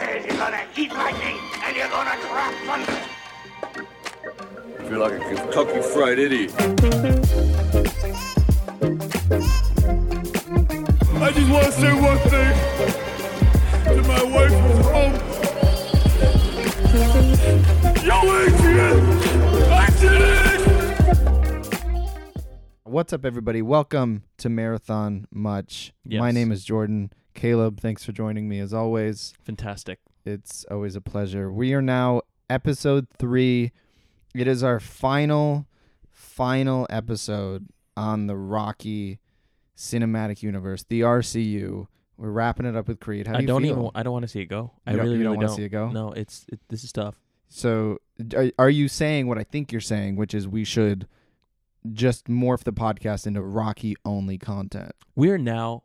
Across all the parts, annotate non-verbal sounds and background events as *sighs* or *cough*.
says you're gonna eat lightning and you're gonna drop thunder. I feel like a Kentucky Fried Idiot. I just want to say one thing to my wife who's home. Yo, Adrian! I did it! What's up, everybody? Welcome to Marathon Much. My name is Jordan. Caleb, thanks for joining me as always. Fantastic. It's always a pleasure. We are now episode three. It is our final, final episode on the Rocky Cinematic Universe, the RCU. We're wrapping it up with Creed. How do I you don't feel? even. I don't want to see it go. I You don't- really, you don't really wanna see it go? No, it's it, this is tough. So, are, are you saying what I think you're saying, which is we should just morph the podcast into Rocky only content? We're now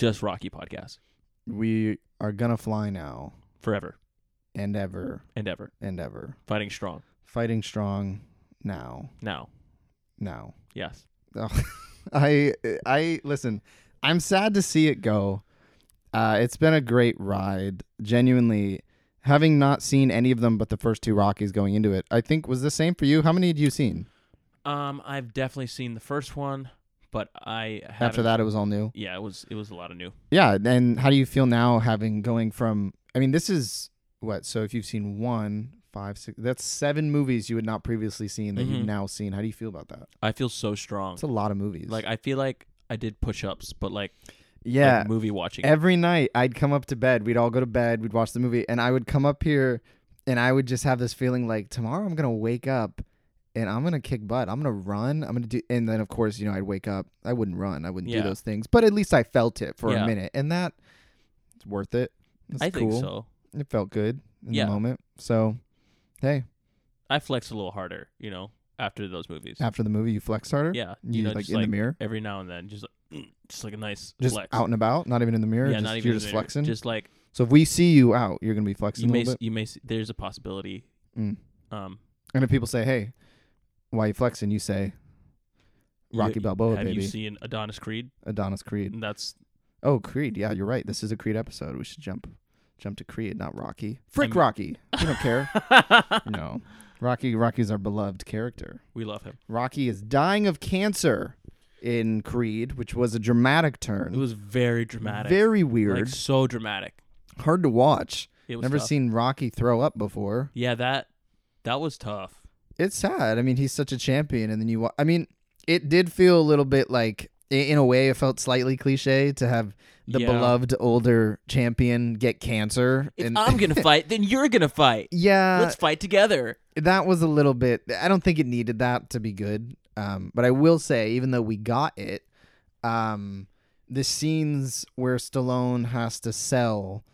just Rocky podcast We are gonna fly now forever and ever and ever, and ever. fighting strong. Fighting strong now. Now, Now. yes, Ugh. *laughs* I I listen. I'm sad to see it go. Uh, it's been a great ride. Genuinely, having not seen any of them but the first two Rockies going into it, I think was the same for you. How many had you seen? um, I've definitely seen the first one, but I After that, it was all new. yeah, it was it was a lot of new. Yeah, and how do you feel now having going from? I mean, this is what. So if you've seen one, five, six, that's seven movies you had not previously seen that you've Mhm. now seen. How do you feel about that? I feel so strong. It's a lot of movies. Like I feel like I did push ups, but like yeah, like movie watching. every night I'd come up to bed. We'd all go to bed. We'd watch the movie, and I would come up here, and I would just have this feeling like tomorrow I'm gonna wake up. And I'm gonna kick butt. I'm gonna run. I'm gonna do, and then of course, you know, I'd wake up. I wouldn't run. I wouldn't Yeah. do those things. But at least I felt it for a minute, and that it's worth it. It's I think cool. so. It felt good in Yeah. the moment. So, hey, I flexed a little harder, you know, after those movies. after the movie, you flex harder. yeah, you, you know, like just in like the mirror, every now and then, just like, just like a nice just flex. out and about, not even in the mirror. yeah, just, not even you're in just the mirror. flexing. Just like so if we see you out, you're gonna be flexing you a may little bit. you may s- there's a possibility. Mm. Um, And if people say, "Hey, why you flexing?" You say, "Rocky you- Balboa, have baby, you seen Adonis Creed? Adonis Creed." And that's Oh, Creed. Yeah, you're right. This is a Creed episode. We should jump, jump to Creed, not Rocky. Freak I'm- Rocky. We don't care. *laughs* no, Rocky. Rocky's our beloved character. we love him. Rocky is dying of cancer in Creed, which was a dramatic turn. It was very dramatic, very like weird, so dramatic. hard to watch. It was Never tough. seen Rocky throw up before. Yeah, that that was tough. It's sad. I mean, he's such a champion, and then you. Wa- I mean, it did feel a little bit like, in a way, it felt slightly cliche to have the Yeah. beloved older champion get cancer. If and I'm gonna *laughs* fight, then you're gonna fight. yeah, Let's fight together. that was a little bit. I don't think it needed that to be good. Um, but I will say, even though we got it, um, the scenes where Stallone has to sell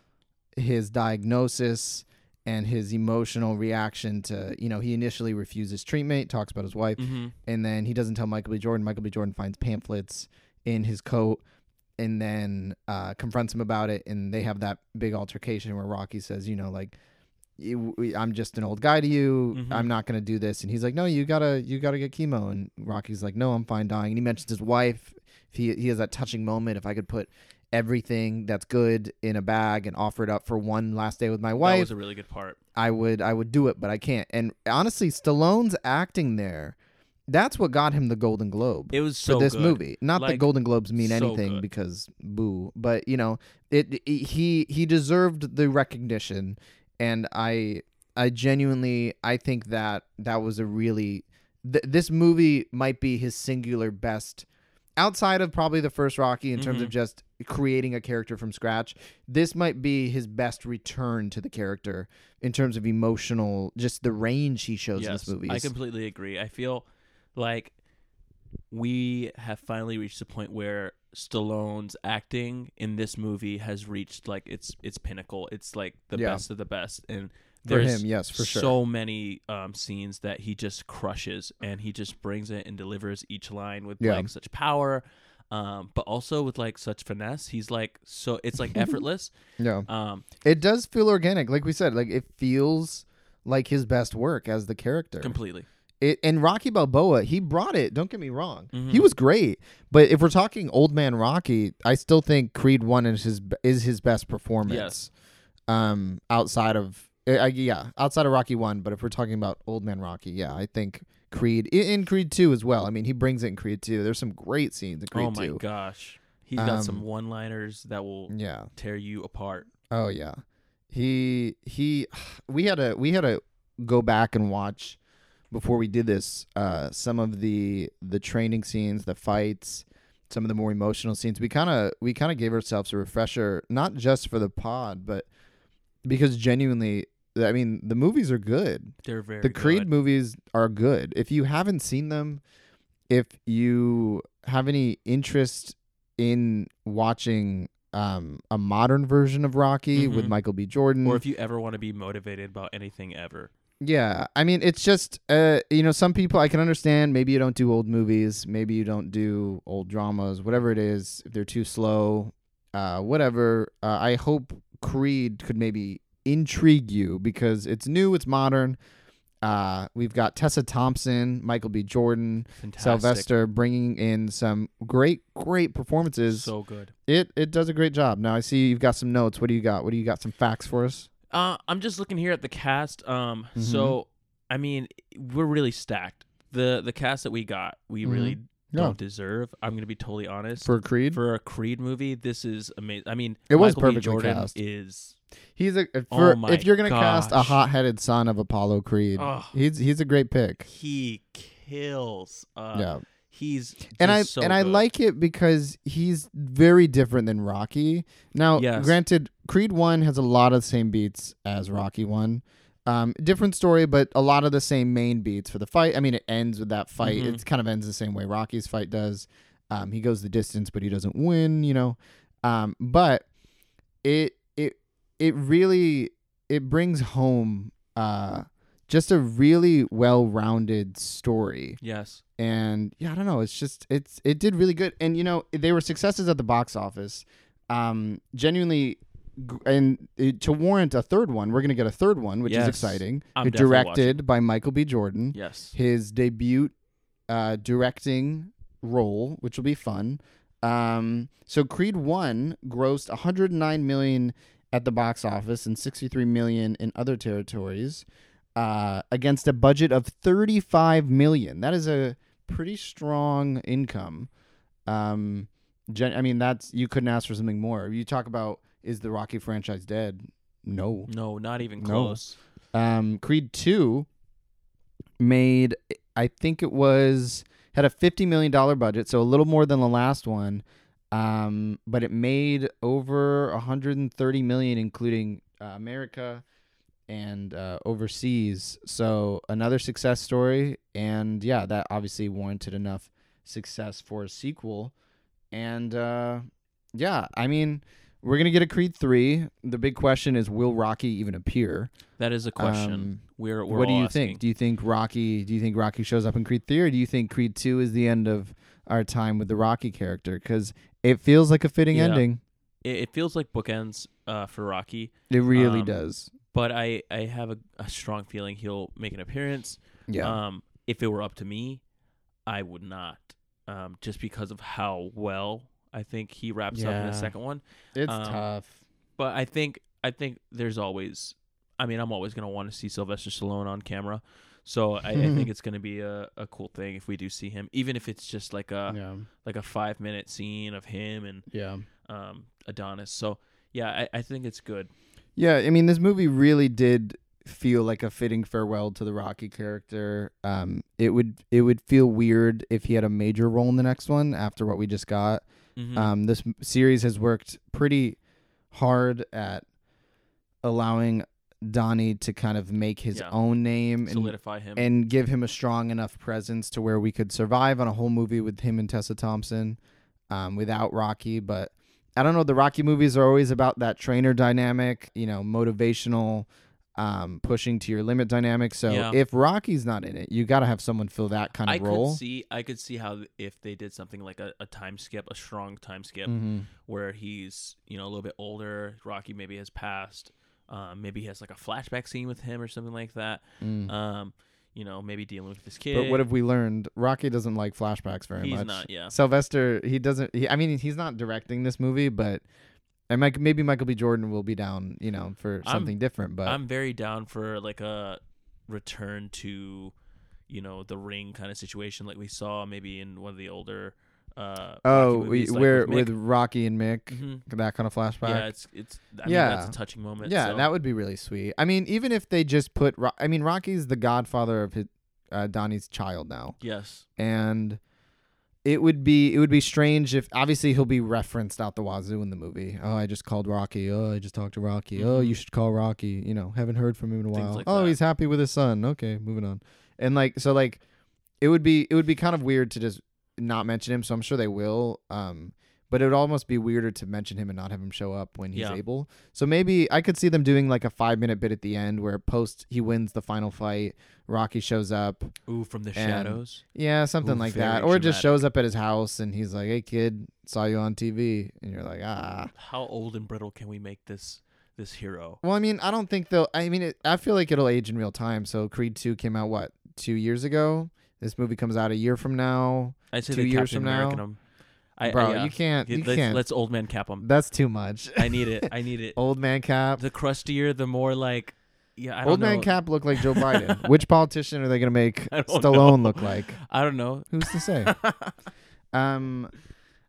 his diagnosis and his emotional reaction to, you know, he initially refuses treatment, talks about his wife, hmm and then he doesn't tell Michael B. Jordan. Michael B. Jordan finds pamphlets in his coat and then uh, confronts him about it, and they have that big altercation where Rocky says, you know, like, I'm just an old guy to you. Mhm. I'm not gonna do this, and he's like, no, you gotta, you gotta get chemo, and Rocky's like, no, I'm fine dying, and he mentions his wife. He he has that touching moment. If I could put everything that's good in a bag and offer it up for one last day with my wife. That was a really good part. I would I would do it, but I can't. And honestly, Stallone's acting there, that's what got him the Golden Globe It was for so this good. movie. Not that Golden Globes mean so anything good. because boo, but you know, it, it he he deserved the recognition and I I genuinely I think that that was a really th- this movie might be his singular best outside of probably the first Rocky in terms of Mhm. just creating a character from scratch, this might be his best return to the character in terms of emotional, just the range he shows in this movie. I completely agree. I feel like we have finally reached the point where Stallone's acting in this movie has reached like its its pinnacle. It's like the Yeah. best of the best, and for there's him, yes, for sure. so many um, scenes that he just crushes, and he just brings it and delivers each line with Yeah. like such power. Um, but also with like such finesse, he's like so it's like *laughs* effortless. yeah, Um, it does feel organic, like we said. Like it feels like his best work as the character. completely. It, and Rocky Balboa, he brought it. Don't get me wrong, he Mhm. was great. But if we're talking old man Rocky, I still think Creed One is his is his best performance. Yes. Um, outside of uh, uh, yeah, outside of Rocky One, but if we're talking about Old Man Rocky, yeah, I think Creed in, Creed Two as well. I mean, he brings it in Creed Two. There's some great scenes in Creed 2. oh my Two. gosh, he's got some Um, one-liners that will Yeah. tear you apart. Oh yeah. He he *sighs* we had to we had to go back and watch before we did this uh some of the the training scenes, the fights, some of the more emotional scenes. We kind of we kind of gave ourselves a refresher not just for the pod, but because genuinely I mean, the movies are good. They're very the Creed good. movies are good. If you haven't seen them, if you have any interest in watching um, a modern version of Rocky with Mhm. Michael B. Jordan, or if you ever want to be motivated about anything ever. yeah, I mean, it's just uh, you know, some people I can understand. Maybe you don't do old movies, maybe you don't do old dramas, whatever it is. If they're too slow, uh, whatever. Uh, I hope Creed could maybe intrigue you because it's new, it's modern. Uh, we've got Tessa Thompson, Michael B. Jordan, Fantastic. Sylvester bringing in some great, great performances. So good. it it does a great job. Now I see you've got some notes. What do you got? What do you got? Some facts for us? Uh, I'm just looking here at the cast. Um, Mhm. so I mean, we're really stacked. The the cast that we got, we really Mm-hmm. Don't deserve. I'm gonna be totally honest. For Creed, For a Creed movie, this is amazing. I mean, It was Michael perfectly Jordan cast. Is He's a if, Oh for, my if you're gonna cast a hot-headed son of Apollo Creed, he's he's a great pick. he kills. Uh, yeah, he's and I so and I like it because he's very different than Rocky. Now, Yes. granted, Creed One has a lot of the same beats as Rocky One. Um, different story, but a lot of the same main beats for the fight. I mean, it ends with that fight. Mhm. It kind of ends the same way Rocky's fight does. Um, he goes the distance, but he doesn't win. You know, um, but it it it really it brings home uh, just a really well-rounded story Yes. and yeah, I don't know. It's just it's it did really good, and you know they were successes at the box office. Um, genuinely, and to warrant a third one, we're gonna get a third one, which is exciting. I'm directed by Michael B. Jordan, Yes. his debut uh, directing role, which will be fun. Um, so Creed One grossed 109 million at the box office and 63 million in other territories, uh, against a budget of 35 million. That is a pretty strong income. Um, gen- I mean, that's you couldn't ask for something more. You talk about is the Rocky franchise dead? No. No, not even No. close. Um, Creed Two made, I think it was had a fifty million dollar budget, so a little more than the last one. Um, but it made over hundred and thirty million, including uh, America and uh, overseas. So another success story, and yeah, that obviously warranted enough success for a sequel. And uh, yeah, I mean, we're gonna get a Creed three. The big question is, will Rocky even appear? That is a question. Um, we're, we're what do you asking. think? Do you think Rocky? Do you think Rocky shows up in Creed three, or do you think Creed two is the end of our time with the Rocky character? Because it feels like a fitting Yeah. ending. It, it feels like bookends uh, for Rocky, It really Um, does. but I, I have a, a strong feeling he'll make an appearance. Yeah. Um, if it were up to me, I would not. Um, just because of how well I think he wraps up in Yeah. the second one. it's um, tough. But I think I think there's always. I mean, I'm always gonna want to see Sylvester Stallone on camera. So I, I think *laughs* it's gonna be a, a cool thing if we do see him, even if it's just like a yeah. like a five minute scene of him and Yeah. um, Adonis. So yeah, I, I think it's good. Yeah, I mean, this movie really did feel like a fitting farewell to the Rocky character. Um, it would it would feel weird if he had a major role in the next one after what we just got. Mhm. Um, this m- series has worked pretty hard at allowing Donnie to kind of make his Yeah. own name and Solidify him. and give him a strong enough presence to where we could survive on a whole movie with him and Tessa Thompson um, without Rocky. But I don't know. The Rocky movies are always about that trainer dynamic, you know, motivational, um, pushing to your limit dynamic. So Yeah. if Rocky's not in it, you got to have someone fill that kind of I role. could see I could see how if they did something like a, a time skip, a strong time skip, Mhm. where he's you know a little bit older. Rocky maybe has passed. Um, maybe he has like a flashback scene with him or something like that. Mm. Um, you know, maybe dealing with this kid. But what have we learned? Rocky doesn't like flashbacks very He's much. not, yeah. Sylvester, he doesn't. He, I mean, he's not directing this movie, but and Mike, maybe Michael B. Jordan will be down, you know, for I'm- something different. But I'm very down for like a return to, you know, the ring kind of situation like we saw maybe in one of the older. Uh, oh, Rocky we, movies, like where with, with Rocky and Mick, Mhm. that kind of flashback. yeah, it's it's. I mean, Yeah. that's a touching moment. Yeah, so- that would be really sweet. I mean, even if they just put, Ro- I mean, Rocky's the godfather of his, uh, Donnie's child now, yes. and it would be it would be strange if obviously he'll be referenced out the wazoo in the movie. Oh, I just called Rocky. Oh, I just talked to Rocky. Oh, you should call Rocky. You know, haven't heard from him in a while. like oh, that. he's happy with his son. Okay, moving on. And like so, like it would be it would be kind of weird to just not mention him. So I'm sure they will. Um, but it would almost be weirder to mention him and not have him show up when he's Yeah. able. So maybe I could see them doing like a five minute bit at the end where post he wins the final fight, Rocky shows up. Ooh, from the shadows. Yeah, something Ooh, like that. Or just shows up at his house and he's like, "Hey kid, saw you on TV." And you're like, "Ah." How old and brittle can we make this this hero? Well, I mean, I don't think they'll I mean, it, I feel like it'll age in real time. So Creed 2 came out what? 2 years ago. This movie comes out a year from now. I'd say Two years Captain from American now? I, Bro, I, yeah. you can't you let's, can't. let's old man cap them. That's too much. I need it. I need it. *laughs* Old man Cap. The crustier, the more like, yeah. I don't Old know. man Cap look like Joe *laughs* Biden. Which politician are they going to make Stallone know. look like? *laughs* I don't know. Who's to say? um,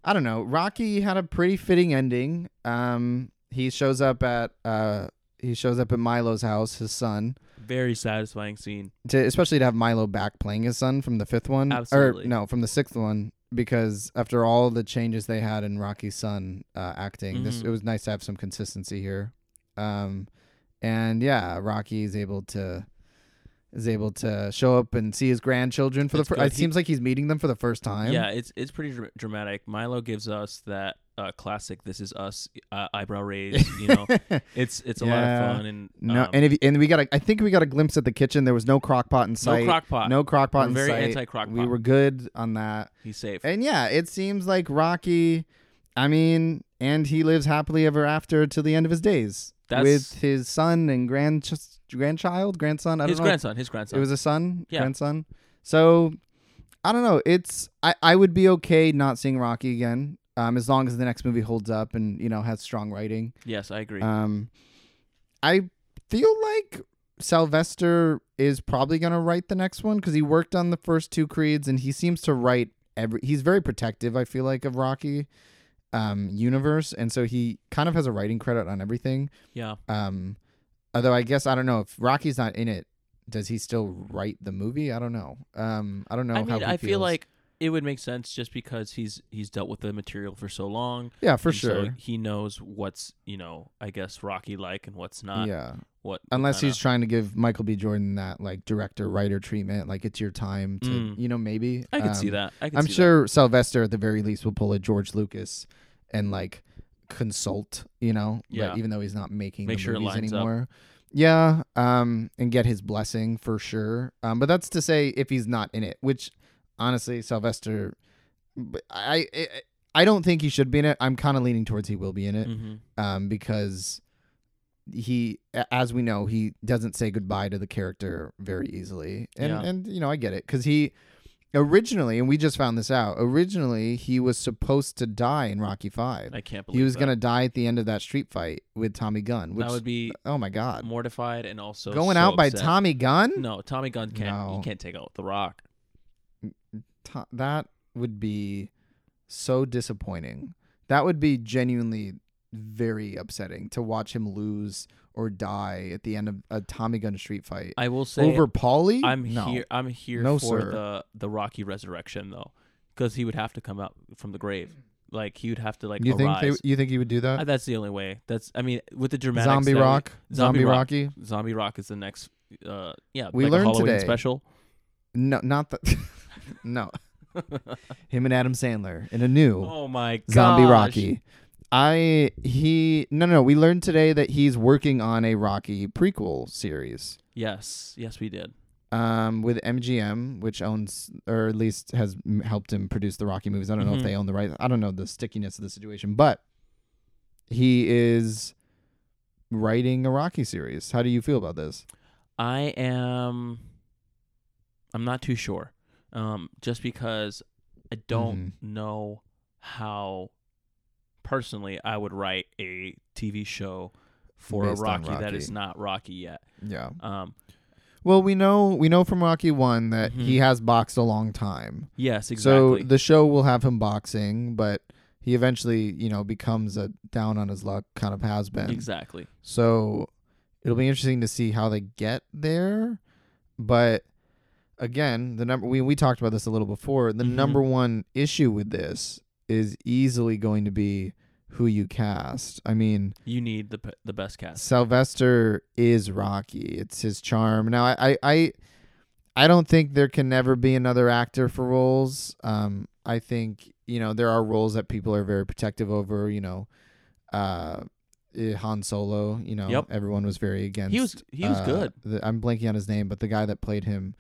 I don't know. Rocky had a pretty fitting ending. Um, he shows up at uh, he shows up at Milo's house, his son. Very satisfying scene. To especially to have Milo back playing his son from the fifth one, Absolutely. or no, from the sixth one, because after all the changes they had in Rocky's son uh, acting, this Mhm. it was nice to have some consistency here. Um, and yeah, Rocky is able to is able to show up and see his grandchildren for That's the first. It He- seems like he's meeting them for the first time. Yeah, it's it's pretty dra- dramatic. Milo gives us that uh, classic "This is us" uh, eyebrow raise. You know, *laughs* it's it's a lot of fun and No, um, and if, and we got a, I think we got a glimpse at the kitchen. There was no crock pot in no sight. crock pot. No crock pot very sight. anti-crock We were good on that. He's safe. And yeah, it seems like Rocky. I mean, and he lives happily ever after to the end of his days That's- with his son and grand grandchild, grandson. I don't his know. grandson. His grandson. It was a son, Yeah. grandson. So I don't know. It's I I would be okay not seeing Rocky again, um, as long as the next movie holds up and you know has strong writing. yes, I agree. Um, I feel like Sylvester is probably gonna write the next one because he worked on the first two Creeds and he seems to write every. He's very protective. I feel like of Rocky, um, universe, and so he kind of has a writing credit on everything. yeah. Um, although I guess I don't know if Rocky's not in it. Does he still write the movie? I don't know. Um, I don't know I how mean, I feel like it would make sense just because he's he's dealt with the material for so long. yeah, for and so sure. he knows what's you know I guess Rocky like and what's not. yeah, What unless kinda- he's trying to give Michael B. Jordan that like director writer treatment, like it's your time to, Mm. you know, maybe. I could see Um, that. I could I'm see sure Sylvester at the very least will pull a George Lucas and like consult, you know, Yeah. even though he's not making Make the sure movies lines up. anymore. Yeah, um, and get his blessing for sure. Um, but that's to say if he's not in it, which honestly, Sylvester, I, I, I don't think he should be in it. I'm kind of leaning towards he will be in it. Mhm. um, because he, as we know, he doesn't say goodbye to the character very easily, and Yeah. and you know I get it because he originally, and we just found this out. Originally, he was supposed to die in Rocky Five. I can't believe He was that. gonna die at the end of that street fight with Tommy Gunn, which that would be oh my god, mortified and also going so out by upset. Tommy Gunn. No, Tommy Gunn can't. No. He can't take out The Rock. To- that would be so disappointing. That would be genuinely very upsetting to watch him lose or die at the end of a Tommy Gunn street fight I will say over Paulie. I'm no. here. I'm here No, for sir. the the Rocky resurrection though, because he would have to come out from the grave. Like he would have to like You think arise. they, you think he would do that? Uh, that's the only way. That's I mean with the dramatic Zombie Rock, Zombie, Rock. Rocky. Zombie Rock is the next. Uh, yeah, We like learned today- special. No, not the. *laughs* no, *laughs* him and Adam Sandler in a new Oh my god, Zombie Rocky. I he no no no. We learned today that he's working on a Rocky prequel series. Yes, yes, we did. um, with MGM, which owns or at least has m- helped him produce the Rocky movies. I don't know if Mhm. they own the rights. I don't know the stickiness of the situation, but he is writing a Rocky series. How do you feel about this? I am. I'm not too sure. Um, just because I don't Mhm. know how personally, I would write a TV show for Based a Rocky, that Rocky. is not Rocky yet. Yeah. Um, Well, we know we know from Rocky One that Mhm. he has boxed a long time. yes, exactly. So the show will have him boxing, but he eventually, you know, becomes a down on his luck kind of has been. exactly. So it'll be interesting to see how they get there. But again, the number we we talked about this a little before. The Mhm. number one issue with this is easily going to be who you cast. I mean, You need the p- the best cast. Sylvester is Rocky. It's his charm. Now, I, I, I, I don't think there can never be another actor for roles. Um, I think you know there are roles that people are very protective over. You know, uh, eh, Han Solo. You know, Yep. everyone was very against. He was he was uh, good. The, I'm blanking on his name, but the guy that played him,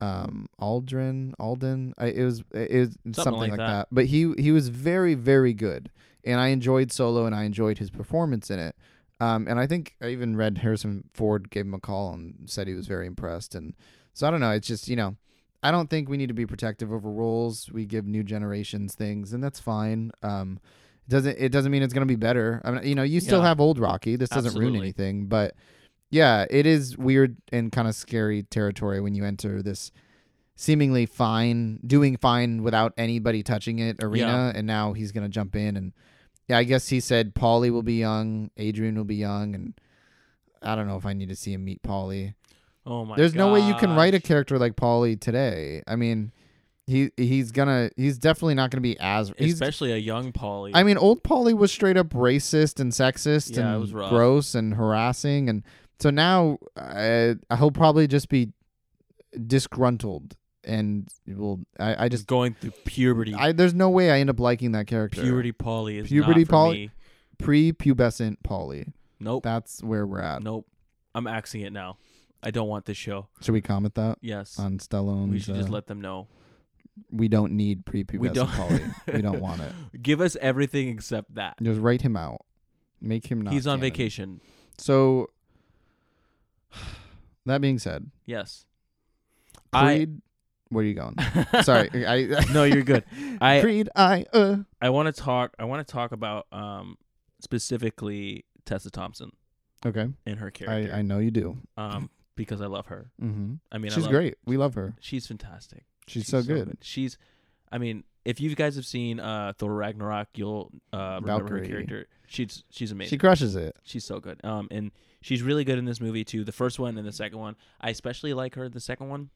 um, Aldrin, Alden. I, it was it was something, like like, that. that. But he he was very very good, and I enjoyed Solo, and I enjoyed his performance in it. Um, and I think I even read Harrison Ford gave him a call and said he was very impressed. And so I don't know. It's just you know, I don't think we need to be protective over roles. We give new generations things, and that's fine. Um, it doesn't it doesn't mean it's gonna be better. I mean, you know, you still Yeah. have old Rocky. This doesn't ruin anything, but yeah, it is weird and kind of scary territory when you enter this seemingly fine, doing fine without anybody touching it arena, and now he's gonna jump in and yeah, I guess he said Paulie will be young, Adrian will be young, and I don't know if I need to see him meet Paulie. Oh my. There's no way you can write a character like Paulie today. I mean, he he's gonna he's definitely not gonna be as especially a young Paulie. I mean, old Paulie was straight up racist and sexist Yeah, it and gross and harassing, and so now uh, he'll probably just be disgruntled and will. I, I just going through puberty. I there's no way I end up liking that character. puberty Paulie is Puberty me. pre-pubescent Paulie. Nope. That's where we're at. Nope. I'm axing it now. I don't want this show. Should we comment that Yes. on Stallone? we should just let them know. we don't need pre-pubescent We don't. Paulie. *laughs* we don't want it. Give us everything except that. Just write him out. Make him not. He's on canon. vacation. So *sighs* that being said, Yes. I Creed. where are you going? *laughs* Sorry, I. *laughs* No, you're good. I *laughs* Creed. I. Uh. I want to talk I want to talk about um specifically Tessa Thompson Okay. In her I. character. I know you do. um because I love her. Mm-hmm. I mean, I She's love, great. We love her. She's fantastic. She's, so, good. She's, I mean, if you guys have seen uh, Thor Ragnarok, you'll uh, remember Valkyrie. her character. She's she's amazing. She crushes it. she's so good. Um, and she's really good in this movie too. The first one and the second one. I especially like her. in The second one,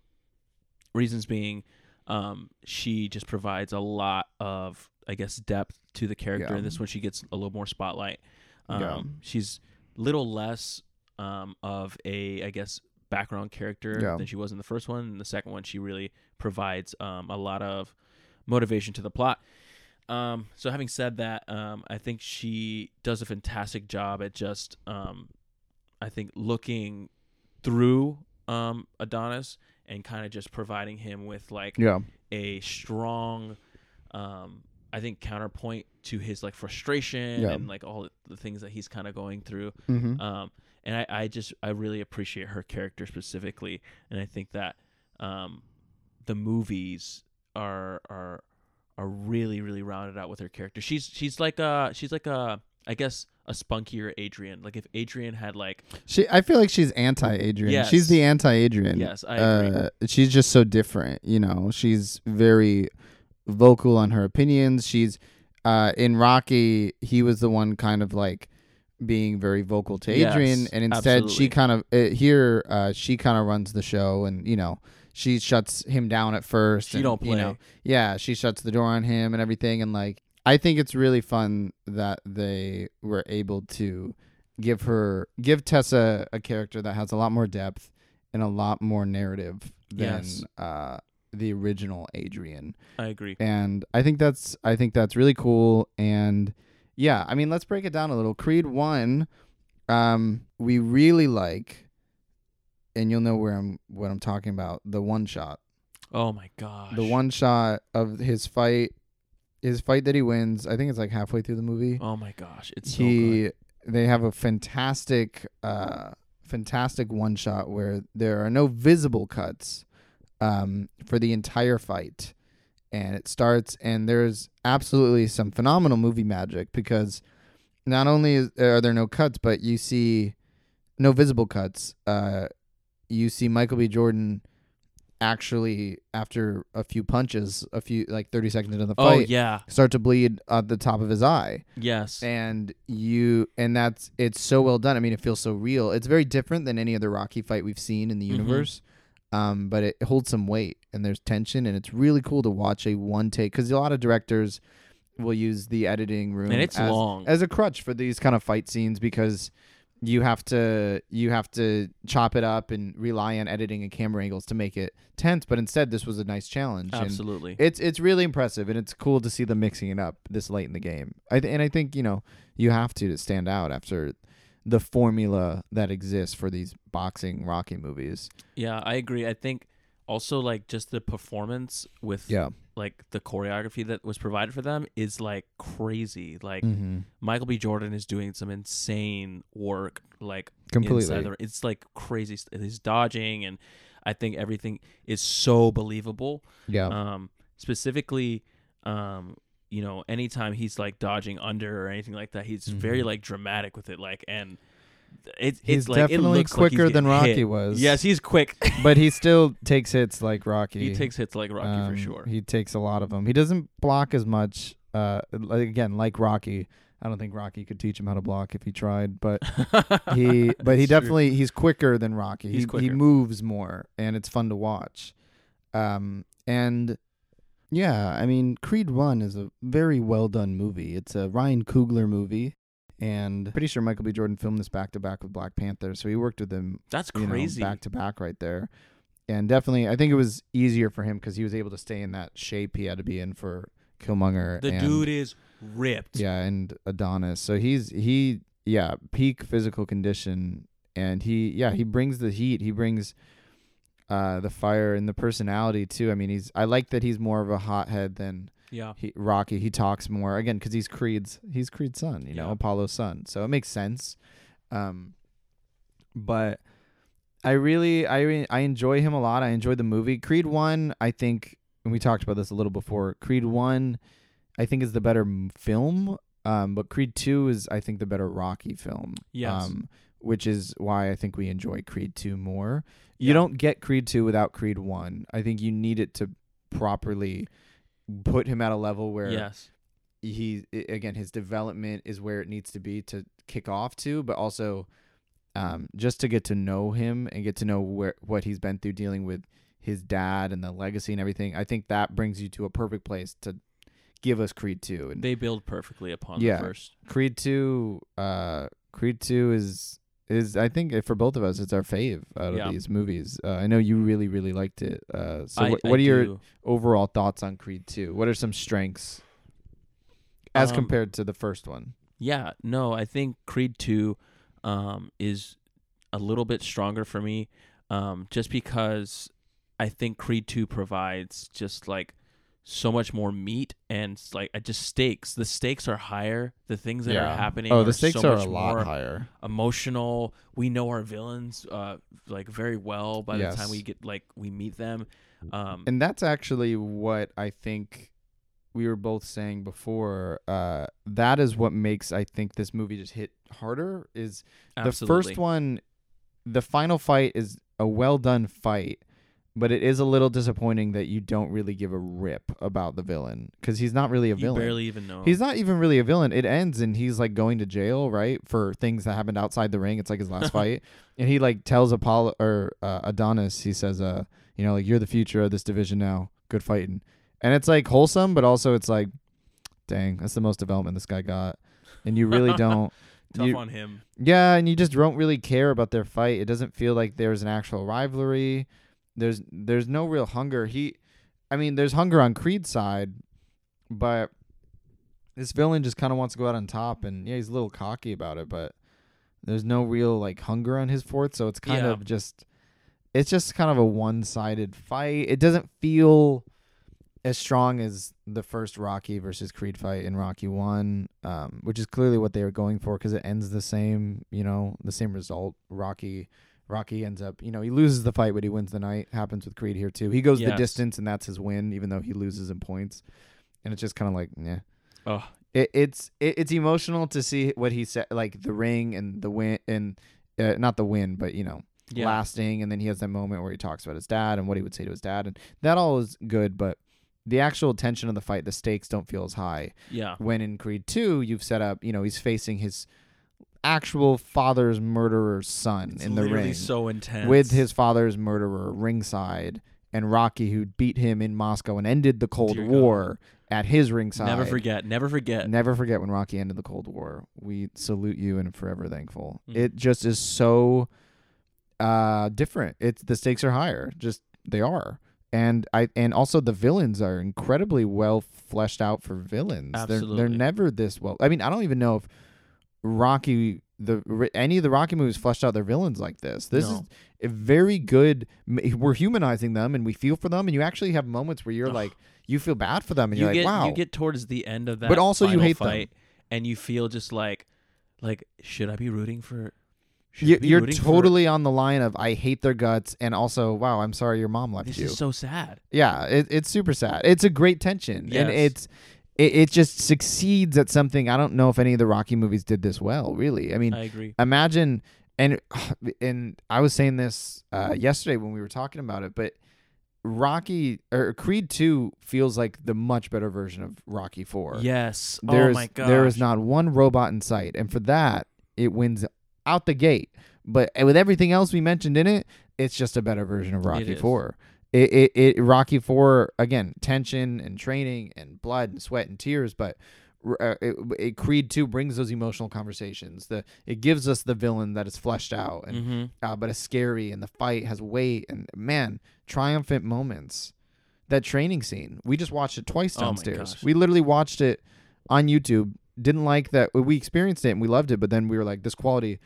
reasons being, um, she just provides a lot of, I guess, depth to the character. Yeah. And this one, she gets a little more spotlight. Um, Yeah. she's little less um of a, I guess, background character Yeah. than she was in the first one. In the second one, she really provides um a lot of motivation to the plot. Um, so having said that, um, I think she does a fantastic job at just, um, I think looking through um, Adonis and kind of just providing him with like Yeah. a strong, um, I think counterpoint to his like frustration Yeah. and like all the things that he's kind of going through. Mm-hmm. Um, and I, I just I really appreciate her character specifically, and I think that um, the movies are are are really really rounded out with her character. She's she's like a she's like a I guess a spunkier Adrian. Like if Adrian had like She. I feel like she's anti-Adrian. Yes. She's the anti-Adrian. yes I agree. uh, she's just so different. You know, she's very vocal on her opinions. She's uh, in Rocky. He was the one kind of like being very vocal to Yes, Adrian, and instead absolutely. she kind of uh, here uh, she kind of runs the show, and you know she shuts him down at first. She and, don't You know, play. yeah, she shuts the door on him and everything, and like I think it's really fun that they were able to give her give Tessa a character that has a lot more depth and a lot more narrative than Yes. uh, the original Adrian. I agree. And I think that's I think that's really cool. And yeah, I mean, let's break it down a little. Creed one, um, we really like, and you'll know where I'm what I'm talking about. The one shot, Oh my gosh. the one shot of his fight, his fight that he wins. I think it's like halfway through the movie Oh my gosh, it's so good. he they have a fantastic uh fantastic one shot where there are no visible cuts um for the entire fight and it starts and there's absolutely some phenomenal movie magic because not only is, are there no cuts, but you see no visible cuts. Uh, you see Michael B. Jordan actually after a few punches, a few like thirty seconds into the Oh fight, yeah. start to bleed at the top of his eye Yes. and you and that's it's so well done. I mean, it feels so real. It's very different than any other Rocky fight we've seen in the Mhm. universe. Um, but it holds some weight and there's tension and it's really cool to watch a one take because a lot of directors will use the editing room and it's as, long. as a crutch for these kind of fight scenes because you have to you have to chop it up and rely on editing and camera angles to make it tense. But instead, this was a nice challenge. and Absolutely. it's it's really impressive and it's cool to see them mixing it up this late in the game. I th- and I think you know you have to to stand out after the formula that exists for these boxing Rocky movies. yeah, I agree. I think also like just the performance with Yeah. Like the choreography that was provided for them is like crazy. Like Mm-hmm. Michael B. Jordan is doing some insane work. Like Completely. the, it's like crazy. He's dodging, and I think everything is so believable. Yeah. Um, specifically, um, you know, anytime he's like dodging under or anything like that, he's very Mhm. like dramatic with it. Like, and it's He's like it definitely like he's quicker than Rocky hit. was. Yes, he's quick. *laughs* but he still takes hits like Rocky. he takes hits like Rocky Um, for sure. He takes a lot of them. He doesn't block as much. Uh, like- again, like Rocky. I don't think Rocky could teach him how to block if he tried, but *laughs* he but he It's true. definitely he's quicker than Rocky. He's he he moves more and it's fun to watch. Um and yeah, I mean Creed 1 is a very well done movie. It's a Ryan Coogler movie and pretty sure Michael B Jordan filmed this back to back with Black Panther, so he worked with them. That's crazy. back to back right there. And definitely I think it was easier for him cuz he was able to stay in that shape he had to be in for Killmonger the and dude is ripped. yeah, and Adonis. So he's he yeah, peak physical condition and he yeah, he brings the heat. He brings uh the fire and the personality too. I mean, he's I like that he's more of a hothead than Yeah. he, Rocky. He talks more again cuz he's Creed's he's Creed's son, you know, Apollo's son. So it makes sense. Um but I really I I enjoy him a lot. I enjoy the movie. Creed 1, I think and we talked about this a little before. Creed 1 I think is the better m- film. Um, but Creed Two is, I think, the better Rocky film. Yes. Um, which is why I think we enjoy Creed Two more. You Yeah. don't get Creed Two without Creed One. I think you need it to properly put him at a level where Yes. he again his development is where it needs to be to kick off to, but also um, just to get to know him and get to know where what he's been through dealing with his dad and the legacy and everything. I think that brings you to a perfect place to give us Creed Two. And They build perfectly upon Yeah. the first. Creed Two, uh, Creed Two is is I think for both of us it's our fave out of Yeah. these movies. Uh, I know you really really liked it. Uh, so I, what, are your overall thoughts on Creed Two? What are some strengths as Um, compared to the first one? Yeah, no, I think Creed 2 um, is a little bit stronger for me um, just because I think Creed 2 provides just like so much more meat and like just stakes. The stakes are higher. The things that are happening Oh, are the stakes so are much a lot higher. emotional. We know our villains uh, like very well by the time we get like we meet them. Um, And that's actually what I think we were both saying before. Uh, that is what makes I think this movie just hit harder. Is the first one, the final fight is a well done fight, but it is a little disappointing that you don't really give a rip about the villain because he's not really a you villain. barely even know. He's not even really a villain. It ends and he's like going to jail, right, for things that happened outside the ring. It's like his last *laughs* fight, and he like tells Apollo or uh, Adonis, he says, "Uh, you know, like you're the future of this division now. Good fighting." And it's like wholesome, but also it's like, dang, that's the most development this guy got, and you really *laughs* don't. tough you- on him. Yeah, and you just don't really care about their fight. It doesn't feel like there's an actual rivalry. There's there's no real hunger. He I mean, there's hunger on Creed's side, but this villain just kind of wants to go out on top and yeah, he's a little cocky about it, but there's no real like hunger on his fourth, so it's kind Yeah. of just it's just kind of a one-sided fight. It doesn't feel as strong as the first Rocky versus Creed fight in Rocky 1, um, which is clearly what they were going for because it ends the same, you know, the same result. Rocky Rocky ends up, you know, he loses the fight, but he wins the night. Happens with Creed here too. He goes the Yes. distance, and that's his win, even though he loses in points. And it's just kind of like, yeah. Oh, It, it's it, it's emotional to see what he said, like the ring and the win, and uh, not the win, but you know, yeah. lasting. And then he has that moment where he talks about his dad and what he would say to his dad, and that all is good. But the actual tension of the fight, the stakes don't feel as high. Yeah. When in Creed Two, you've set up, you know, he's facing his actual father's murderer's son It's in the ring so intense. with his father's murderer ringside, and Rocky who beat him in Moscow and ended the Cold Dear War at his ringside. Never forget. Never forget. Never forget when Rocky ended the Cold War. We salute you and forever thankful. Mhm. It just is so uh different. It's the stakes are higher. Just they are. And I and also the villains are incredibly well fleshed out for villains. They're they're never this well. I mean, I don't even know if Rocky the any of the Rocky movies fleshed out their villains like this. This is No. a very good. We're humanizing them and we feel for them, and you actually have moments where you're Ugh. like you feel bad for them, and you you're get like, wow. you get towards the end of that, But also you hate them. and you feel just like, like, should I be rooting for? You, be you're rooting for- totally on the line of I hate their guts, and also wow, I'm sorry your mom left This you. is so sad. yeah, it, it's super sad. It's a great tension, and it's it, it just succeeds at something. I don't know if any of the Rocky movies did this well. Really, I mean, I agree. imagine and *sighs* and I was saying this uh, yesterday when we were talking about it, but Rocky or Creed Two feels like the much better version of Rocky Four. Yes. There's oh my god. there is not one robot in sight, and for that it wins out the gate. But with everything else we mentioned in it, it's just a better version of Rocky. Four. It, it it Rocky Four again tension and training and blood and sweat and tears, but uh, it, it, Creed Two brings those emotional conversations. The it gives us the villain that is fleshed out and Mm-hmm. uh, but it's scary and the fight has weight and man triumphant moments. That training scene we just watched it twice Oh downstairs. gosh. we literally watched it on YouTube. Didn't like that we experienced it and we loved it, but then we were like, this quality,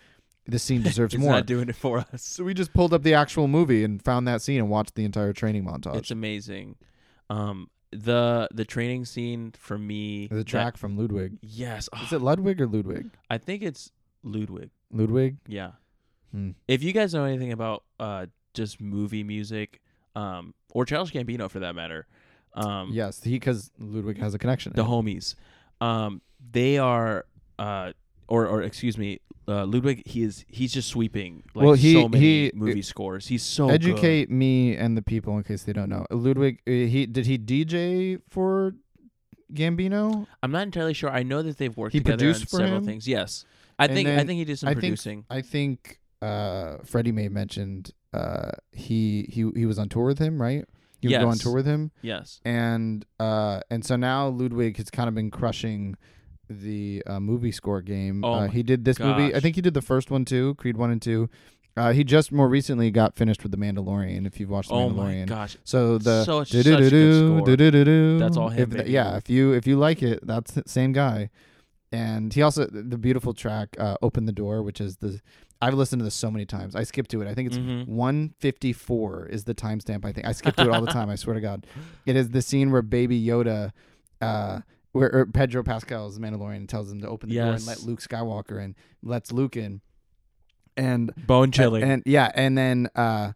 this scene deserves *laughs* It's more. not doing it for us. so we just pulled up the actual movie and found that scene and watched the entire training montage. It's amazing. Um, the the training scene for me. the that- track from Ludwig. yes. Is it Ludwig or Ludwig? *sighs* I think it's Ludwig. Ludwig. Yeah. Hmm. If you guys know anything about uh just movie music, um, or Childish Gambino for that matter, um, Yes, he because Ludwig has a connection. the homies, um, they are uh, or or excuse me, uh, Ludwig. He is he's just sweeping like Well, he- so many he- movie scores. He's so good. Educate me and the people in case they don't know. Ludwig, uh, he did he DJ for Gambino? I'm not entirely sure. I know that they've worked He together on produced for several him? things. Yes, I And think I think he did some I think- producing. I think uh, Freddie May mentioned uh, he he he was on tour with him, right? You would go on tour with him, yes. and uh, and so now Ludwig has kind of been crushing the uh, movie score game. Oh uh, he did this movie. I think he did the first one too, Creed one and two. Uh, he just more recently got finished with the Mandalorian. If you've watched the Oh my gosh. so the Such- such do-do-do-do, good score. That's all him, If th- baby. yeah, if you if you like it, that's the same guy. And he also the beautiful track uh, "Open the Door," which is the I've listened to this so many times. I skipped to it. I think it's Mhm. 154 is the timestamp. I think I skip to it all the *laughs* time. I swear to God, it is the scene where Baby Yoda, uh, where Pedro Pascal is the Mandalorian and tells him to open the door and let Luke Skywalker in, lets Luke in, and Bone chilling. and yeah, and then uh,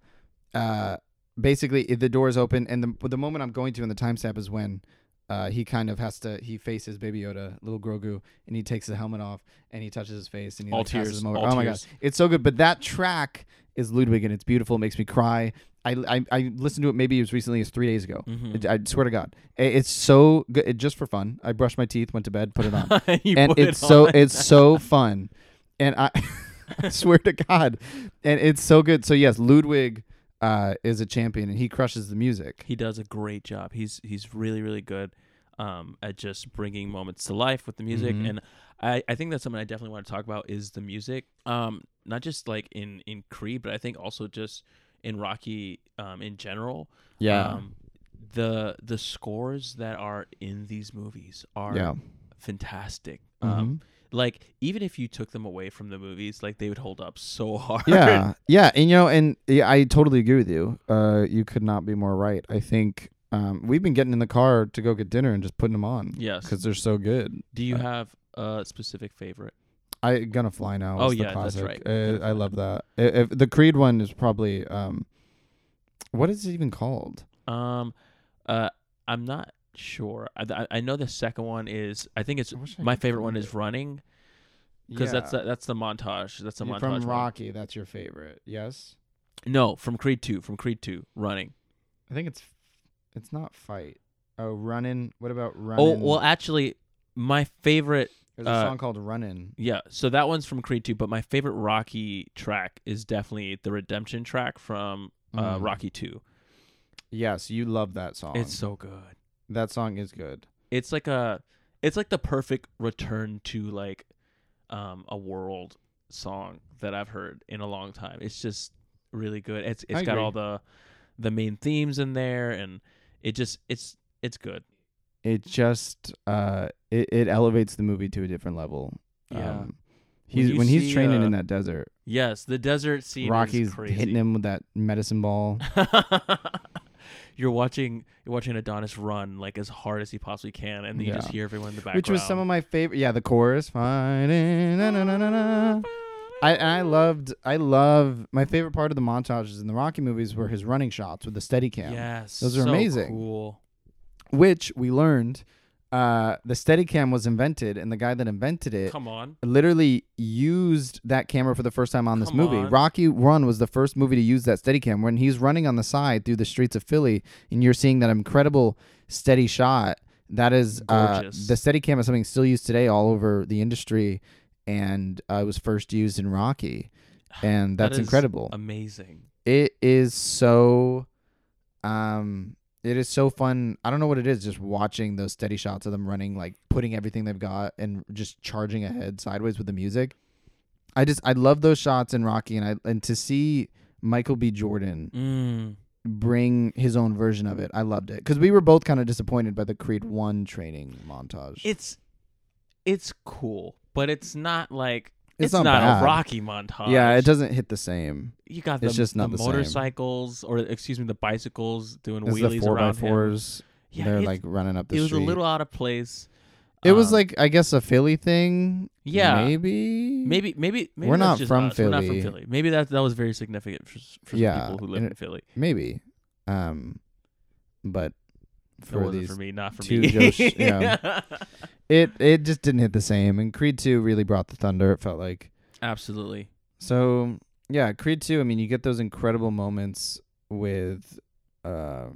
uh, basically the door is open, and the the moment I'm going to in the timestamp is when uh, he kind of has to he faces Baby Yoda, little Grogu, and he takes the helmet off and he touches his face and he All like, passes tears, him over. oh my tears. god, it's so good. But that track is Ludwig, and it's beautiful. It makes me cry. I, I, I listened to it maybe as recently as three days ago. Mhm. I, I swear to God, I- it's so good. It, just for fun. I brushed my teeth, went to bed, put it on *laughs* and put it it's so it's so fun and i *laughs* I swear to god and it's so good so yes ludwig uh is a champion and he crushes the music he does a great job. He's he's really really good um, at just bringing moments to life with the music, Mhm. and I, I think that's something I definitely want to talk about is the music. Um, not just like in in Creed, but I think also just in Rocky um, in general. Um, the the scores that are in these movies are yeah fantastic. Mhm. Um, like even if you took them away from the movies, like they would hold up so *laughs* hard. yeah yeah and you know and yeah, i totally agree with you uh you could not be more right i think um we've been getting in the car to go get dinner and just putting them on yes. because they're so good Do you uh, have a specific favorite? I gonna fly now. Oh, yeah, that's right. Uh, I love that. I- If the Creed one is probably um, what is it even called? Um, uh, I'm not sure. I, I I know the second one is. I think it's I I my favorite one it. is running because that's the, that's the montage. That's the Yeah, montage from one. Rocky. That's your favorite. Yes, No, from Creed two. From Creed two, running. I think it's it's not fight. Oh, running. What about running? Oh well, actually, my favorite. There's a uh, song called Running. Yeah, so that one's from Creed two, but my favorite Rocky track is definitely the redemption track from uh, Mm. Rocky two. Yes, you love that song. It's so good. that song is good. It's like a, it's like the perfect return to like, um, a world song that I've heard in a long time. It's just really good. It's it's I got agree. all the, the main themes in there, and it just it's it's good. It just uh, it it elevates the movie to a different level. Yeah. Um, he's you when he's see, training uh, in that desert. Yes, the desert scene. is Rocky's crazy. hitting him with that medicine ball. *laughs* you're watching you're watching Adonis run like as hard as he possibly can, and then you just hear everyone in the background. which was some of my favorite. Yeah, the chorus. Fighting. Na, na, na, na, na. I and I loved. I love my favorite part of the montages in the Rocky movies were his running shots with the Steadicam, yes, Those are so amazing. Cool. Which we learned. Uh, the Steadicam was invented, and the guy that invented it Come on. literally used that camera for the first time on this Come movie. on. Rocky One was the first movie to use that Steadicam when he's running on the side through the streets of Philly, and you're seeing that incredible steady shot. That is uh, Gorgeous. the Steadicam is something still used today all over the industry, and uh, it was first used in Rocky, *sighs* and That that's is incredible. Amazing. it is so, um, it is so fun. I don't know what it is, just watching those steady shots of them running, like putting everything they've got and just charging ahead sideways with the music. I just I love those shots in Rocky, and I and to see Michael B. Jordan Mm. bring his own version of it, I loved it because we were both kind of disappointed by the Creed One training montage. It's it's cool, but it's not like It's it's, not not, a Rocky montage. yeah, it doesn't hit the same. You got the, it's just not the the same. motorcycles, or excuse me, the bicycles doing It's wheelies the four by around him. fours. Yeah, They're like running up the street. it was a little out of place. It was Um, like I guess a Philly thing. Yeah. maybe. maybe maybe maybe We're not from us. We're not from Philly. Philly. Maybe that that was very significant for, for some Yeah, people who live in Philly. maybe. Um, but for wasn't these, for me, not for two me. Josh- *laughs* yeah. it it just didn't hit the same. And Creed Two really brought the thunder. It felt like Absolutely. so. Yeah, Creed Two. I mean, you get those incredible moments with, uh,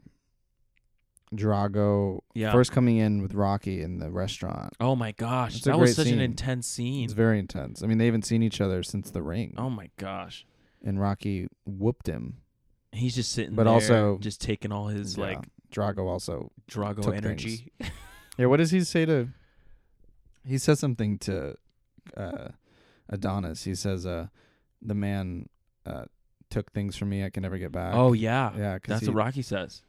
Drago Yeah. first coming in with Rocky in the restaurant. Oh my gosh, It's that was such scene. an intense scene. It's very intense. I mean, they haven't seen each other since the ring, Oh my gosh, and Rocky whooped him. he's just sitting But there, also- just taking all his Yeah. like Drago also Drago took energy. *laughs* Yeah, what does he say to? He says something to uh, Adonis. He says, uh, "The man uh, took things from me I can never get back." oh yeah, yeah, that's he, what Rocky says.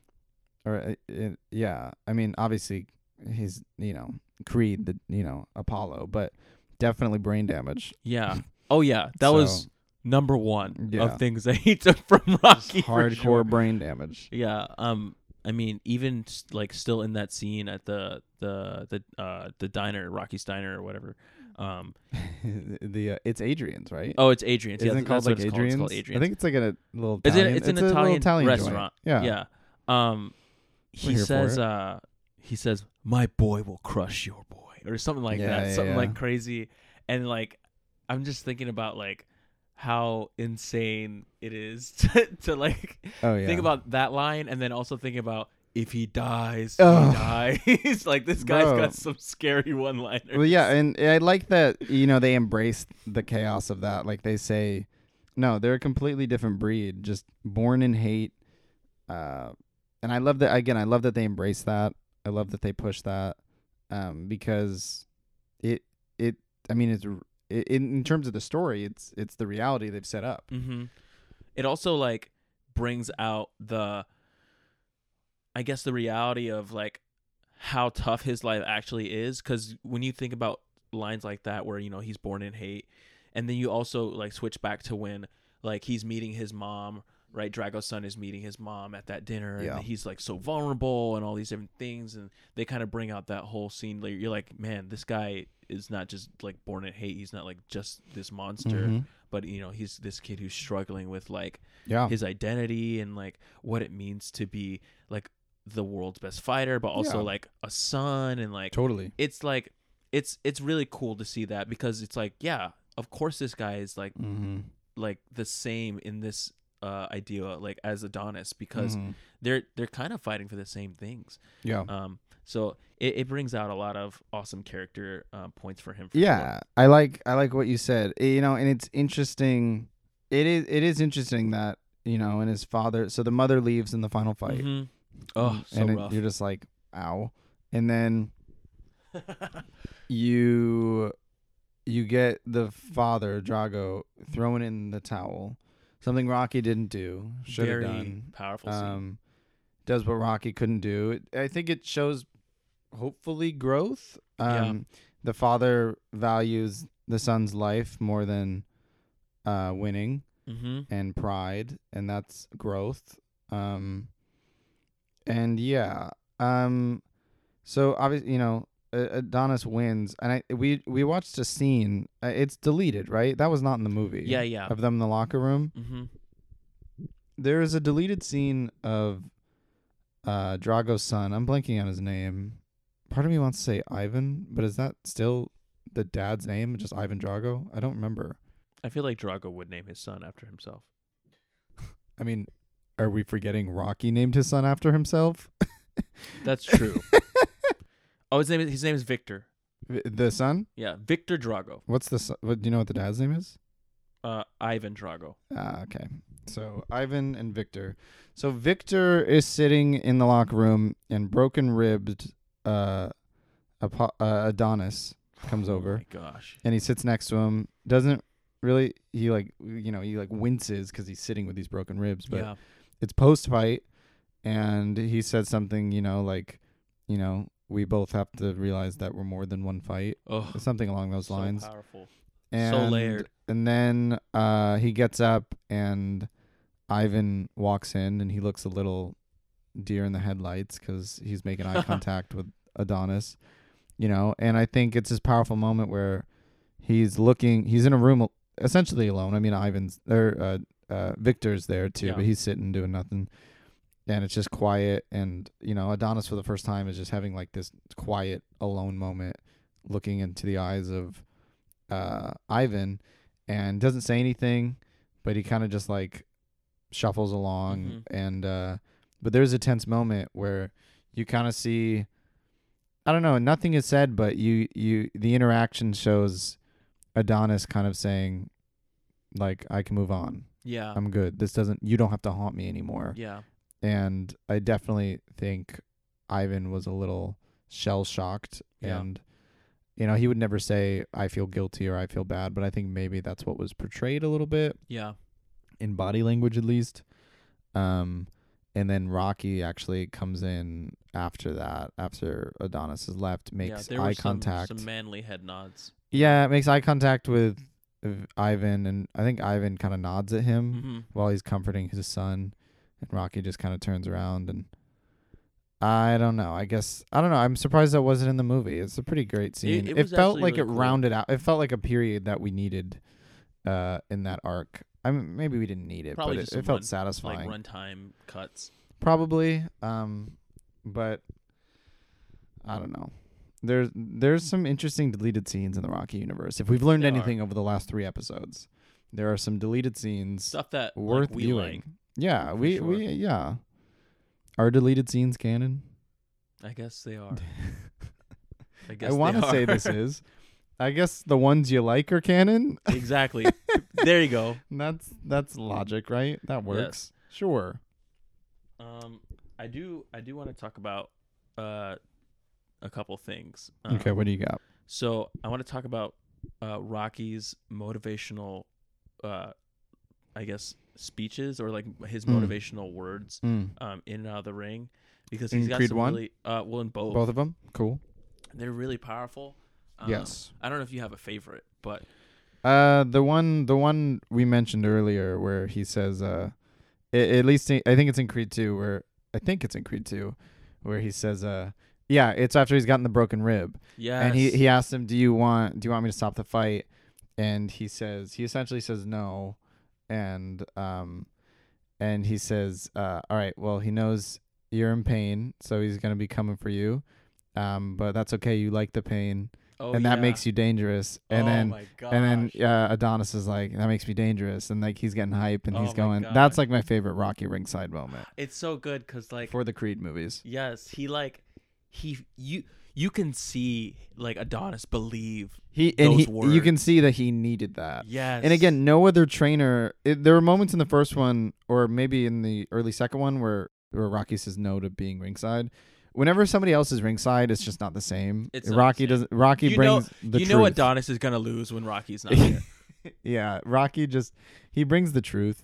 Or uh, it, yeah, I mean, obviously, he's you know Creed, the you know Apollo, but definitely brain damage. *laughs* Yeah. Oh yeah, that So, was number one Yeah. of things that he *laughs* took from Rocky. hardcore sure. brain damage. Yeah. Um. I mean, even like still in that scene at the the the uh the diner, Rocky's diner or whatever. *laughs* Um. the uh, it's Adrian's, right? Oh, it's Adrian's. Isn't yeah, it called like it's called. It's Adrian's? called Adrian's. I think it's like a little. It's an- Italian, it's an a little Italian Italian joint. restaurant. Yeah. Yeah. Um, he says, uh, he says, "My boy will crush your boy," or something like Yeah, that. yeah, something yeah. like crazy, and like, I'm just thinking about like how insane it is *laughs* to, to like Oh yeah. think about that line, and then also think about if he dies, Ugh. he dies. *laughs* like this guy's Bro. got some scary one-liners. Well, yeah, and I like that you know they embrace the chaos of that. Like they say, no, they're a completely different breed, just born in hate. Uh, and I love that again. I love that they embrace that. I love that they push that, um, because it it. I mean, it's in in terms of the story, it's it's the reality they've set up. Mm-hmm. It also like brings out the, I guess the reality of like how tough his life actually is. Because when you think about lines like that, where you know he's born in hate, and then you also like switch back to when like he's meeting his mom right? Drago's son is meeting his mom at that dinner, Yeah. and he's like so vulnerable and all these different things, and they kind of bring out that whole scene. Like you're like, man, this guy is not just like born in hate. He's not like just this monster, Mhm. but you know, he's this kid who's struggling with like Yeah. his identity and like what it means to be like the world's best fighter, but also Yeah. like a son and like totally. it's like it's it's really cool to see that because it's like yeah, of course this guy is like Mm-hmm. like the same in this uh idea like as Adonis because Mhm. they're they're kind of fighting for the same things. Yeah. Um so it, it brings out a lot of awesome character uh, points for him. For Yeah, I like I like what you said. Eh, You know, and it's interesting. It is it is interesting that you know, and his father. So the mother leaves in the final fight. Mhm. Oh, so and it- rough. you're just like, ow. And then *laughs* you you get the father Drago throwing in the towel. Something Rocky didn't do. Should have Very done. powerful scene. Um, does what Rocky couldn't do. It, I think it shows, hopefully, growth. Um, The father values the son's life more than uh, winning mm-hmm. and pride, and that's growth. Um, and yeah, um, so obviously, you know, Adonis wins, and I we we watched a scene. Uh, it's deleted, right? That was not in the movie. Yeah, yeah. Of them in the locker room Mm-hmm. there is a deleted scene of uh Drago's son. I'm blanking on his name. Part of me wants to say Ivan, but is that still the dad's name? Just Ivan Drago? I don't remember. I feel like Drago would name his son after himself. I mean, are we forgetting Rocky named his son after himself? That's true. *laughs* oh, his name is his name is Victor. V- the son? Yeah, Victor Drago. What's the son? What do you know what the dad's name is? Uh, Ivan Drago. Ah, okay. So Ivan and Victor. So Victor is sitting in the locker room and broken ribbed uh, Apo- uh Adonis comes Oh over. my gosh. and he sits next to him. Doesn't really he like you know he like winces because he's sitting with these broken ribs. But yeah. it's post fight, and he said something you know like you know we both have to realize that we're more than one fight, Oh, something along those so lines. powerful. And, layered. And then uh, he gets up and Ivan walks in and he looks a little deer in the headlights because he's making eye *laughs* contact with Adonis, you know. And I think it's this powerful moment where he's looking, he's in a room essentially alone. I mean, Ivan's there. uh, uh, Victor's there too, Yeah. but he's sitting doing nothing. And it's just quiet, and you know, Adonis for the first time is just having like this quiet, alone moment, looking into the eyes of uh, Ivan and doesn't say anything, but he kind of just like shuffles along Mhm. and uh but there's a tense moment where you kind of see I don't know, nothing is said but you you the interaction shows Adonis kind of saying like I can move on. Yeah. I'm good. This doesn't you don't have to haunt me anymore. yeah. And I definitely think Ivan was a little shell shocked Yeah. and you know, he would never say I feel guilty or I feel bad, but I think maybe that's what was portrayed a little bit Yeah. in body language at least. Um and then Rocky actually comes in after that, after Adonis has left, yeah. makes There eye some, contact. some manly head nods. yeah, makes eye contact with with Ivan and I think Ivan kind of nods at him Mm-hmm. while he's comforting his son, and Rocky just kind of turns around and I don't know. I guess I don't know. I'm surprised that wasn't in the movie. It's a pretty great scene. it It, was felt like really it cool. rounded out. It felt like a period that we needed uh, in that arc. I mean, maybe we didn't need it, Probably but it, it felt run- satisfying. Like runtime cuts. Probably, um, but I don't know. There's there's some interesting deleted scenes in the Rocky universe. If we've learned There are. anything over the last three episodes, there are some deleted scenes Stuff that like, worth we viewing. like. Yeah, we sure. we yeah. Are deleted scenes canon? I guess they are. *laughs* I guess I want to say this *laughs* is. I guess the ones you like are canon. exactly. *laughs* there you go. that's that's logic, right? That works. Sure. Um, I do. I do want to talk about uh, a couple things. Um, okay, what do you got? So I want to talk about uh, Rocky's motivational, uh, I guess, speeches or like his Mm. motivational words Mm. um, in and out of the ring because In he's got Creed some one? really uh, well in both. Both of them? Cool. They're really powerful. Um, yes. I don't know if you have a favorite, but Uh, the one, the one we mentioned earlier, where he says, "Uh, a- at least in- I think it's in Creed 2 where I think it's in Creed 2 where he says uh yeah, it's after he's gotten the broken rib. Yes. And he he asks him, "Do you want do you want me to stop the fight?" And he says he essentially says no. And um and he says, uh, all right, well, he knows you're in pain, so he's going to be coming for you. Um but that's okay. You like the pain oh, and that yeah. makes you dangerous. And oh then and then uh, Adonis is like, that makes me dangerous, and like he's getting hype and Oh he's going. God. That's like my favorite Rocky ringside moment it's so good because like for the Creed movies. yes, he like he you you can see like Adonis believe He and Those he, you can see that he needed that. yes. And again, no other trainer. It, there were moments in the first one, or maybe in the early second one, where where Rocky says no to being ringside. Whenever somebody else is ringside, it's just not the same. It's Rocky same. doesn't. Rocky You know- brings the you truth. know Adonis is gonna lose when Rocky's not *laughs* here. yeah, Rocky just he brings the truth,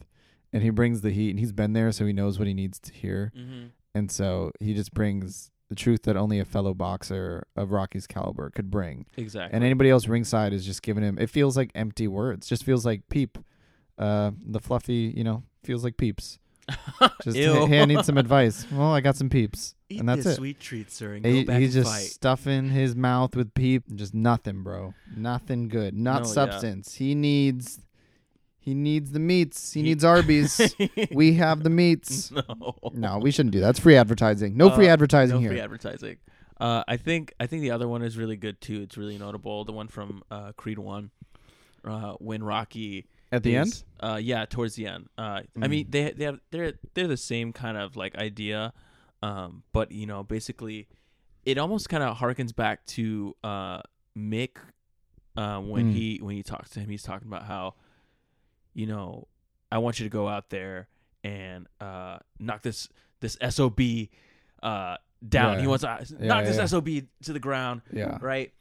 and he brings the heat, and he's been there, so he knows what he needs to hear. mm-hmm. and so he just brings the truth that only a fellow boxer of Rocky's caliber could bring. Exactly. And anybody else ringside is just giving him. It feels like empty words. Just feels like peep. Uh, the fluffy, you know, feels like peeps. *laughs* Just hey, I need some advice. Well, I got some peeps, Eat and that's it. sweet treat, sir, and He- he's and just fight. stuffing his mouth with peep. Just nothing, bro. Nothing good. Not No, yeah. substance. He needs. He needs the meats. He, needs Arby's. *laughs* we have the meats. *laughs* no. No, we shouldn't do that. It's free advertising. No free Uh, advertising no here. free advertising. Uh, I think I think the other one is really good too. It's really notable. The one from uh, Creed One, uh, when Rocky At the is- end. Uh, yeah, towards the end. Uh, I mean they they have they're they're the same kind of like idea, um, but you know basically, it almost kind of harkens back to uh Mick, uh, when Mm. he when he talks to him, he's talking about how, you know, I want you to go out there and uh knock this this sob uh down. He wants to uh, Yeah, knock this yeah. sob to the ground Yeah. right?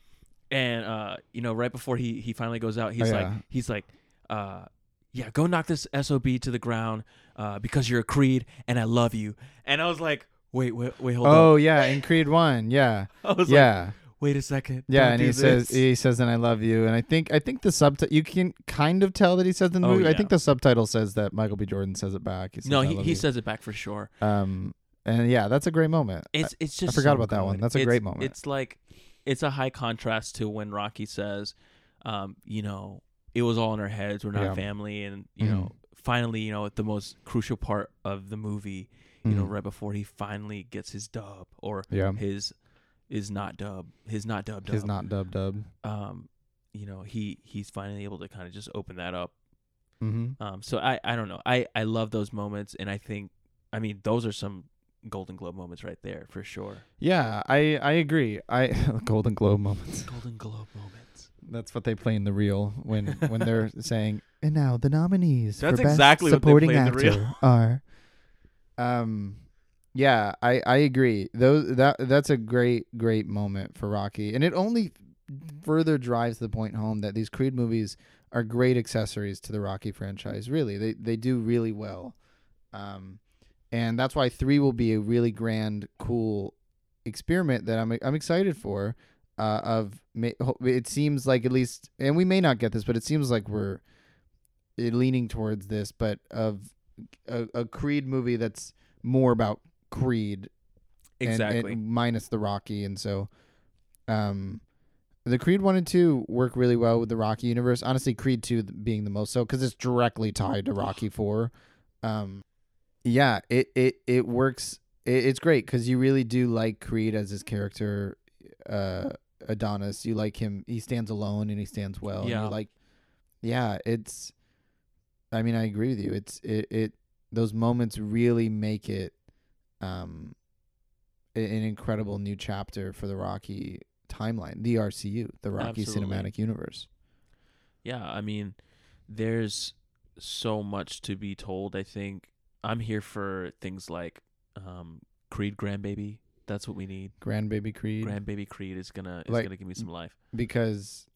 And uh, you know, right before he he finally goes out, he's Oh, like, he's like, uh, yeah, go knock this sob to the ground, uh, because you're a Creed and I love you. And I was like, wait, wait, wait, hold Oh on. yeah, in *laughs* Creed One, yeah, I was like, yeah, wait a second. yeah, and he says he says, "And I love you." And I think I think the subtitle you can kind of tell that he says in the Oh, movie. I think the subtitle says that Michael B. Jordan says it back. He says, no, he, he you." says it back for sure. Um, and yeah, that's a great moment. It's it's just I forgot so about that one. That's a It's- great moment. It's like it's a high contrast to when Rocky says, um, you know, it was all in our heads. We're not Yeah. family, and you Mhm. know, finally, you know, the most crucial part of the movie, you know, Mhm. right before he finally gets his dub or yeah, his is not dub, his not dub dub. he's not dub dub. Um, you know, he he's finally able to kind of just open that up. Mm-hmm. Um, so I I don't know. I I love those moments, and I think, I mean, those are some Golden Globe moments right there for sure. Yeah, I I agree. I *laughs* Golden Globe moments. Golden Globe moments. That's what they play in the reel when when they're *laughs* saying. And now the nominees That's for best exactly what they supporting play in the actor reel." are. Um, yeah, I I agree. Those that that's a great great moment for Rocky, and it only further drives the point home that these Creed movies are great accessories to the Rocky franchise. Really, they they do really well. Um, and that's why three will be a really grand, cool experiment that I'm I'm excited for. Uh, of it seems like at least, and we may not get this, but it seems like we're uh, leaning towards this, but of a, a Creed movie that's more about Creed and- Exactly. and minus the Rocky, and so, um, the Creed one and two work really well with the Rocky universe. Honestly, Creed two being the most so because it's directly tied to Rocky *sighs* four. Um, yeah, it it it works. It, it's great because you really do like Creed as his character, uh, Adonis. You like him. He stands alone and he stands well. and Yeah. like, yeah, it's. I mean, I agree with you. It's it it those moments really make it, um, an incredible new chapter for the Rocky timeline, the RCU, the Rocky Absolutely. Cinematic Universe. yeah, I mean, there's so much to be told. I think I'm here for things like um, Creed Grandbaby. That's what we need. Grandbaby Creed, Grandbaby Creed is gonna is Like- gonna give me some life. because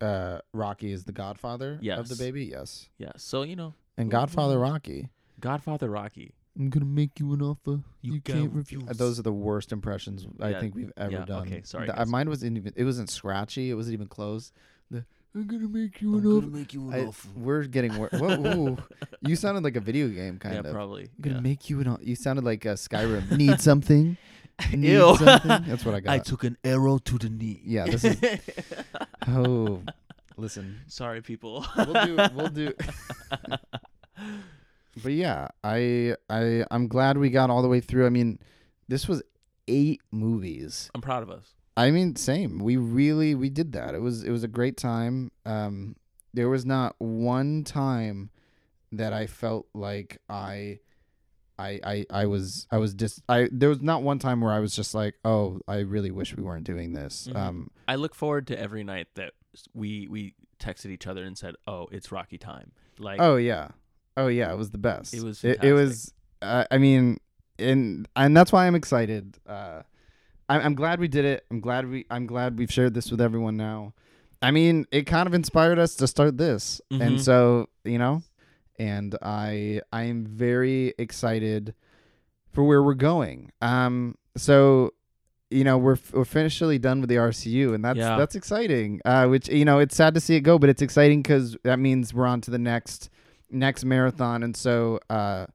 uh Rocky is the godfather of the baby. Yes. Yes. So you know, And Godfather Rocky. Godfather Rocky. I'm gonna make you an offer You can't can't refuse. refuse. Those are the worst impressions I Yeah, think we've ever yeah, done. okay, sorry, The- uh, guys. mine wasn't even. It wasn't scratchy. It wasn't even close. The I'm gonna make you an offer. make you I, we're getting wor- Whoa, *laughs* ooh. You sounded like a video game kind yeah, of. probably. I'm gonna yeah. make you an. o- You sounded like a Skyrim. *laughs* Need something? *laughs* Need Ew. something? That's what I got. I took an arrow to the knee. yeah, this is. Oh, listen. Sorry, people. We'll do. We'll do. But yeah, I I I'm glad we got all the way through. I mean, this was eight movies. I'm proud of us. I mean, same. We really we did that. It was it was a great time. Um, there was not one time that I felt like I, I I I was I was just I there was not one time where I was just like, oh, I really wish we weren't doing this. Mhm. Um, I look forward to every night that we we texted each other and said, "Oh, it's Rocky time." Like, oh yeah, oh yeah, it was the best. It was It, it was. Uh, I mean, and and that's why I'm excited. Uh, I'm I'm glad we did it. I'm glad we I'm glad we've shared this with everyone now. I mean, it kind of inspired us to start this, Mhm. and so you know, and I I am very excited for where we're going. Um, so you know we're we're officially done with the RCU, and that's Yeah. that's exciting. Uh, which you know it's sad to see it go, but it's exciting because that means we're on to the next next marathon, and so uh,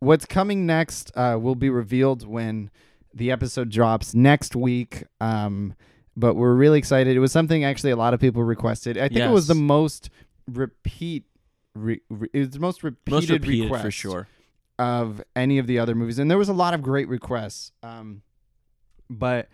what's coming next uh, will be revealed when the episode drops next week. Um, but we're really excited. It was something actually a lot of people requested. I think it was the most repeat. Re, re, it was the most repeated, most repeated request for sure. of any of the other movies, and there was a lot of great requests. Um, but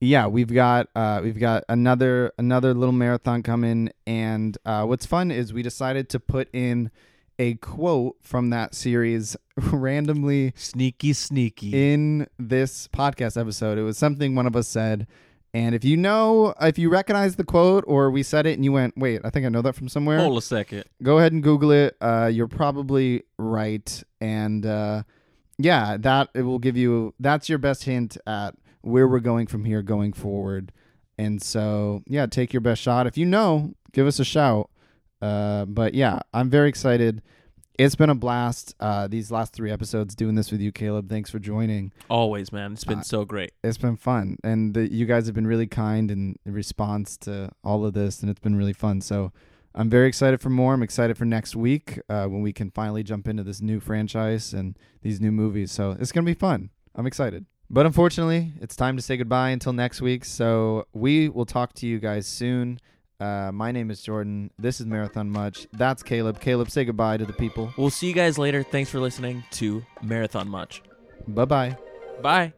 yeah, we've got uh, we've got another another little marathon coming, and uh, what's fun is we decided to put in a quote from that series *laughs* randomly Sneaky, sneaky. in this podcast episode. It was something one of us said. And if you know, if you recognize the quote or we said it and you went, wait, I think I know that from somewhere, Hold a second. go ahead and Google it. Uh, you're probably right. And uh, yeah, that it will give you, that's your best hint at where we're going from here going forward. And so, yeah, take your best shot. If you know, give us a shout. Uh, but yeah, I'm very excited. It's been a blast. Uh, these last three episodes doing this with you, Caleb. Thanks for joining. Always, man. It's been Uh, so great. It's been fun, and the, you guys have been really kind in response to all of this, and it's been really fun. So I'm very excited for more. I'm excited for next week uh, when we can finally jump into this new franchise and these new movies. So it's gonna be fun. I'm excited. But unfortunately, it's time to say goodbye until next week. So we will talk to you guys soon. Uh, my name is Jordan. This is Marathon Much. That's Caleb. Caleb, say goodbye to the people. We'll see you guys later. Thanks for listening to Marathon Much. Bye bye. Bye.